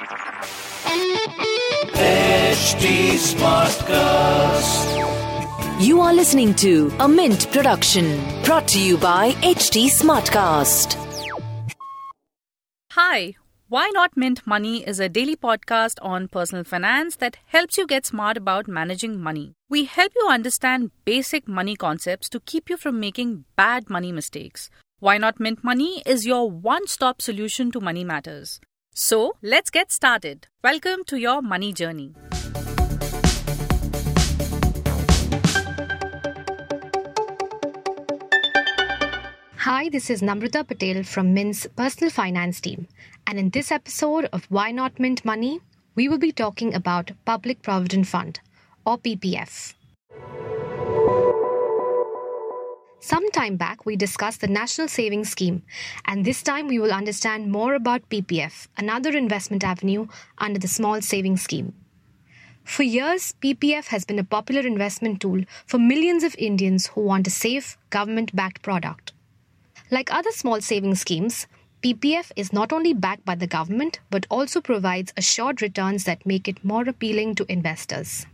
HT Smartcast. You are listening to a Mint production brought to you by HT Smartcast. Hi, Why Not Mint Money is a daily podcast on personal finance that helps you get smart about managing money. We help you understand basic money concepts to keep you from making bad money mistakes. Why Not Mint Money is your one stop solution to money matters. So, let's get started. Welcome to your money journey. Hi, this is Namrata Patel from Mint's personal finance team. And in this episode of Why Not Mint Money, we will be talking about Public Provident Fund, or PPF. Some time back, we discussed the National Savings Scheme, and this time we will understand more about PPF, another investment avenue under the Small Savings Scheme. For years, PPF has been a popular investment tool for millions of Indians who want a safe, government backed product. Like other small savings schemes, PPF is not only backed by the government but also provides assured returns that make it more appealing to investors.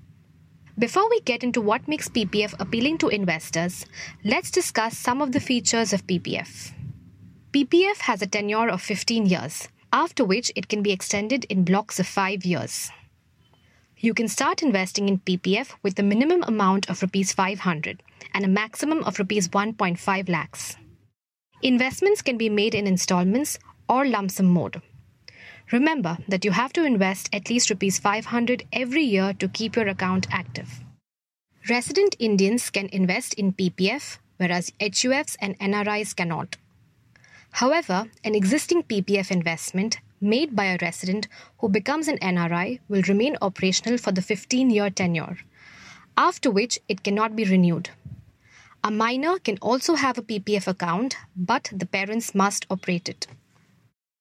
Before we get into what makes PPF appealing to investors, let's discuss some of the features of PPF. PPF has a tenure of 15 years, after which it can be extended in blocks of 5 years. You can start investing in PPF with a minimum amount of rupees 500 and a maximum of rupees 1.5 lakhs. Investments can be made in installments or lump sum mode. Remember that you have to invest at least rupees 500 every year to keep your account active. Resident Indians can invest in PPF, whereas HUFs and NRIs cannot. However, an existing PPF investment made by a resident who becomes an NRI will remain operational for the 15 year tenure, after which it cannot be renewed. A minor can also have a PPF account, but the parents must operate it.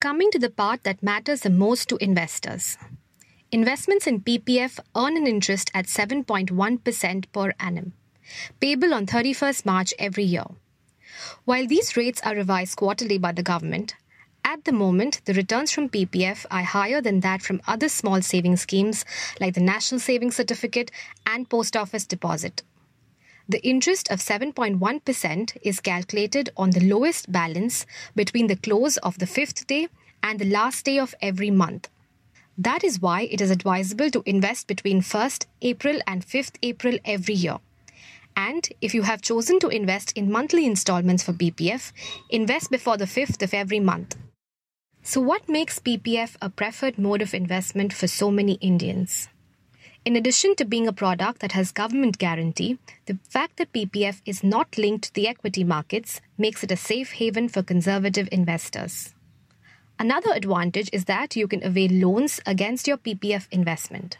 Coming to the part that matters the most to investors. Investments in PPF earn an interest at 7.1% per annum, payable on 31st March every year. While these rates are revised quarterly by the government, at the moment, the returns from PPF are higher than that from other small savings schemes like the National Savings Certificate and Post Office Deposit. The interest of 7.1% is calculated on the lowest balance between the close of the fifth day and the last day of every month. That is why it is advisable to invest between 1st April and 5th April every year. And if you have chosen to invest in monthly installments for PPF, invest before the 5th of every month. So, what makes PPF a preferred mode of investment for so many Indians? In addition to being a product that has government guarantee, the fact that PPF is not linked to the equity markets makes it a safe haven for conservative investors. Another advantage is that you can avail loans against your PPF investment.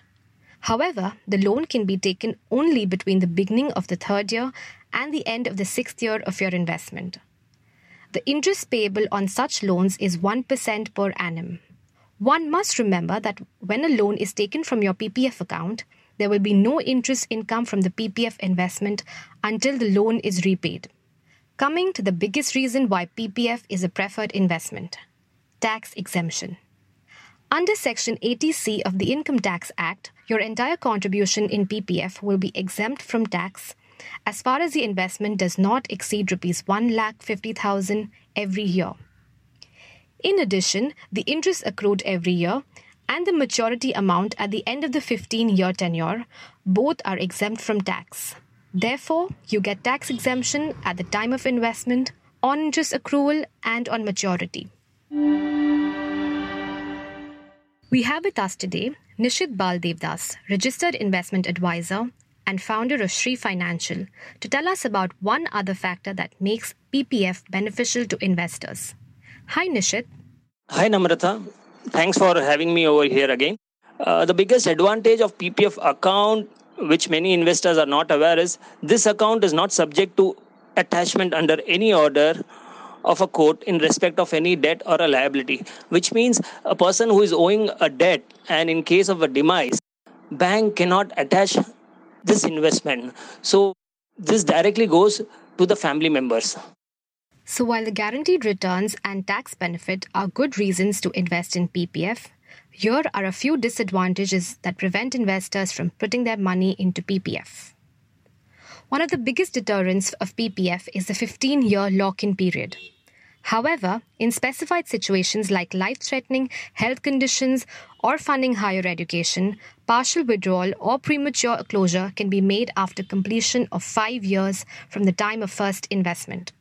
However, the loan can be taken only between the beginning of the third year and the end of the sixth year of your investment. The interest payable on such loans is 1% per annum. One must remember that when a loan is taken from your PPF account, there will be no interest income from the PPF investment until the loan is repaid. Coming to the biggest reason why PPF is a preferred investment tax exemption. Under Section 80C of the Income Tax Act, your entire contribution in PPF will be exempt from tax as far as the investment does not exceed rupees 1,50,000 every year. In addition, the interest accrued every year and the maturity amount at the end of the 15 year tenure both are exempt from tax. Therefore, you get tax exemption at the time of investment, on interest accrual, and on maturity. We have with us today Nishit Baldevdas, registered investment advisor and founder of Shri Financial, to tell us about one other factor that makes PPF beneficial to investors. Hi, Nishit. Hi, Namrata. Thanks for having me over here again. Uh, the biggest advantage of PPF account, which many investors are not aware, is this account is not subject to attachment under any order of a court in respect of any debt or a liability, which means a person who is owing a debt and in case of a demise, bank cannot attach this investment. So this directly goes to the family members. So, while the guaranteed returns and tax benefit are good reasons to invest in PPF, Here are a few disadvantages that prevent investors from putting their money into PPF. One of the biggest deterrents of PPF is the 15 year lock in period. However, in specified situations like life threatening health conditions or funding higher education, partial withdrawal or premature closure can be made after completion of five years from the time of first investment.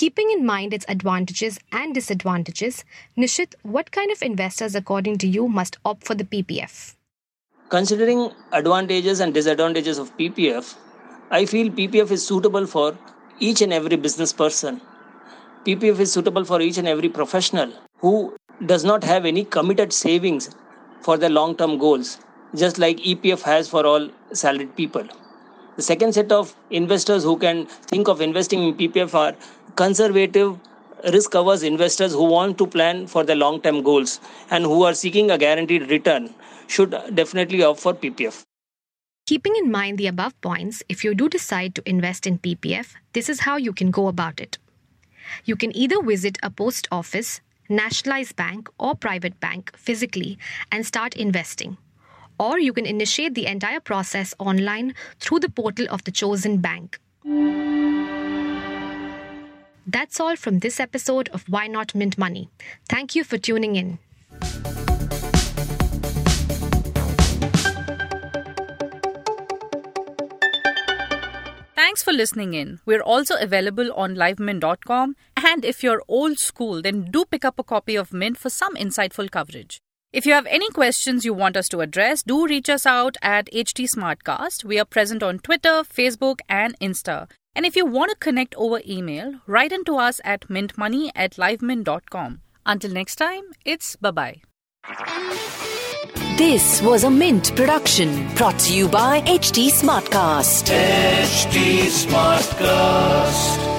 Keeping in mind its advantages and disadvantages, Nishit, what kind of investors, according to you, must opt for the PPF? Considering advantages and disadvantages of PPF, I feel PPF is suitable for each and every business person PPF is suitable for each and every professional who does not have any committed savings for their long term goals, just like EPF has for all salaried people. The second set of investors who can think of investing in PPF are conservative risk averse investors who want to plan for their long term goals and who are seeking a guaranteed return should definitely opt for PPF. Keeping in mind the above points, if you do decide to invest in PPF, this is how you can go about it. You can either visit a post office, nationalized bank, or private bank physically and start investing. Or you can initiate the entire process online through the portal of the chosen bank. That's all from this episode of Why Not Mint Money. Thank you for tuning in. Thanks for listening in. We're also available on livemint.com. And if you're old school, then do pick up a copy of Mint for some insightful coverage. If you have any questions you want us to address, do reach us out at HT Smartcast. We are present on Twitter, Facebook, and Insta. And if you want to connect over email, write into us at mintmoney at livemint.com. Until next time, it's bye bye. This was a Mint production brought to you by HT Smartcast. HT Smartcast.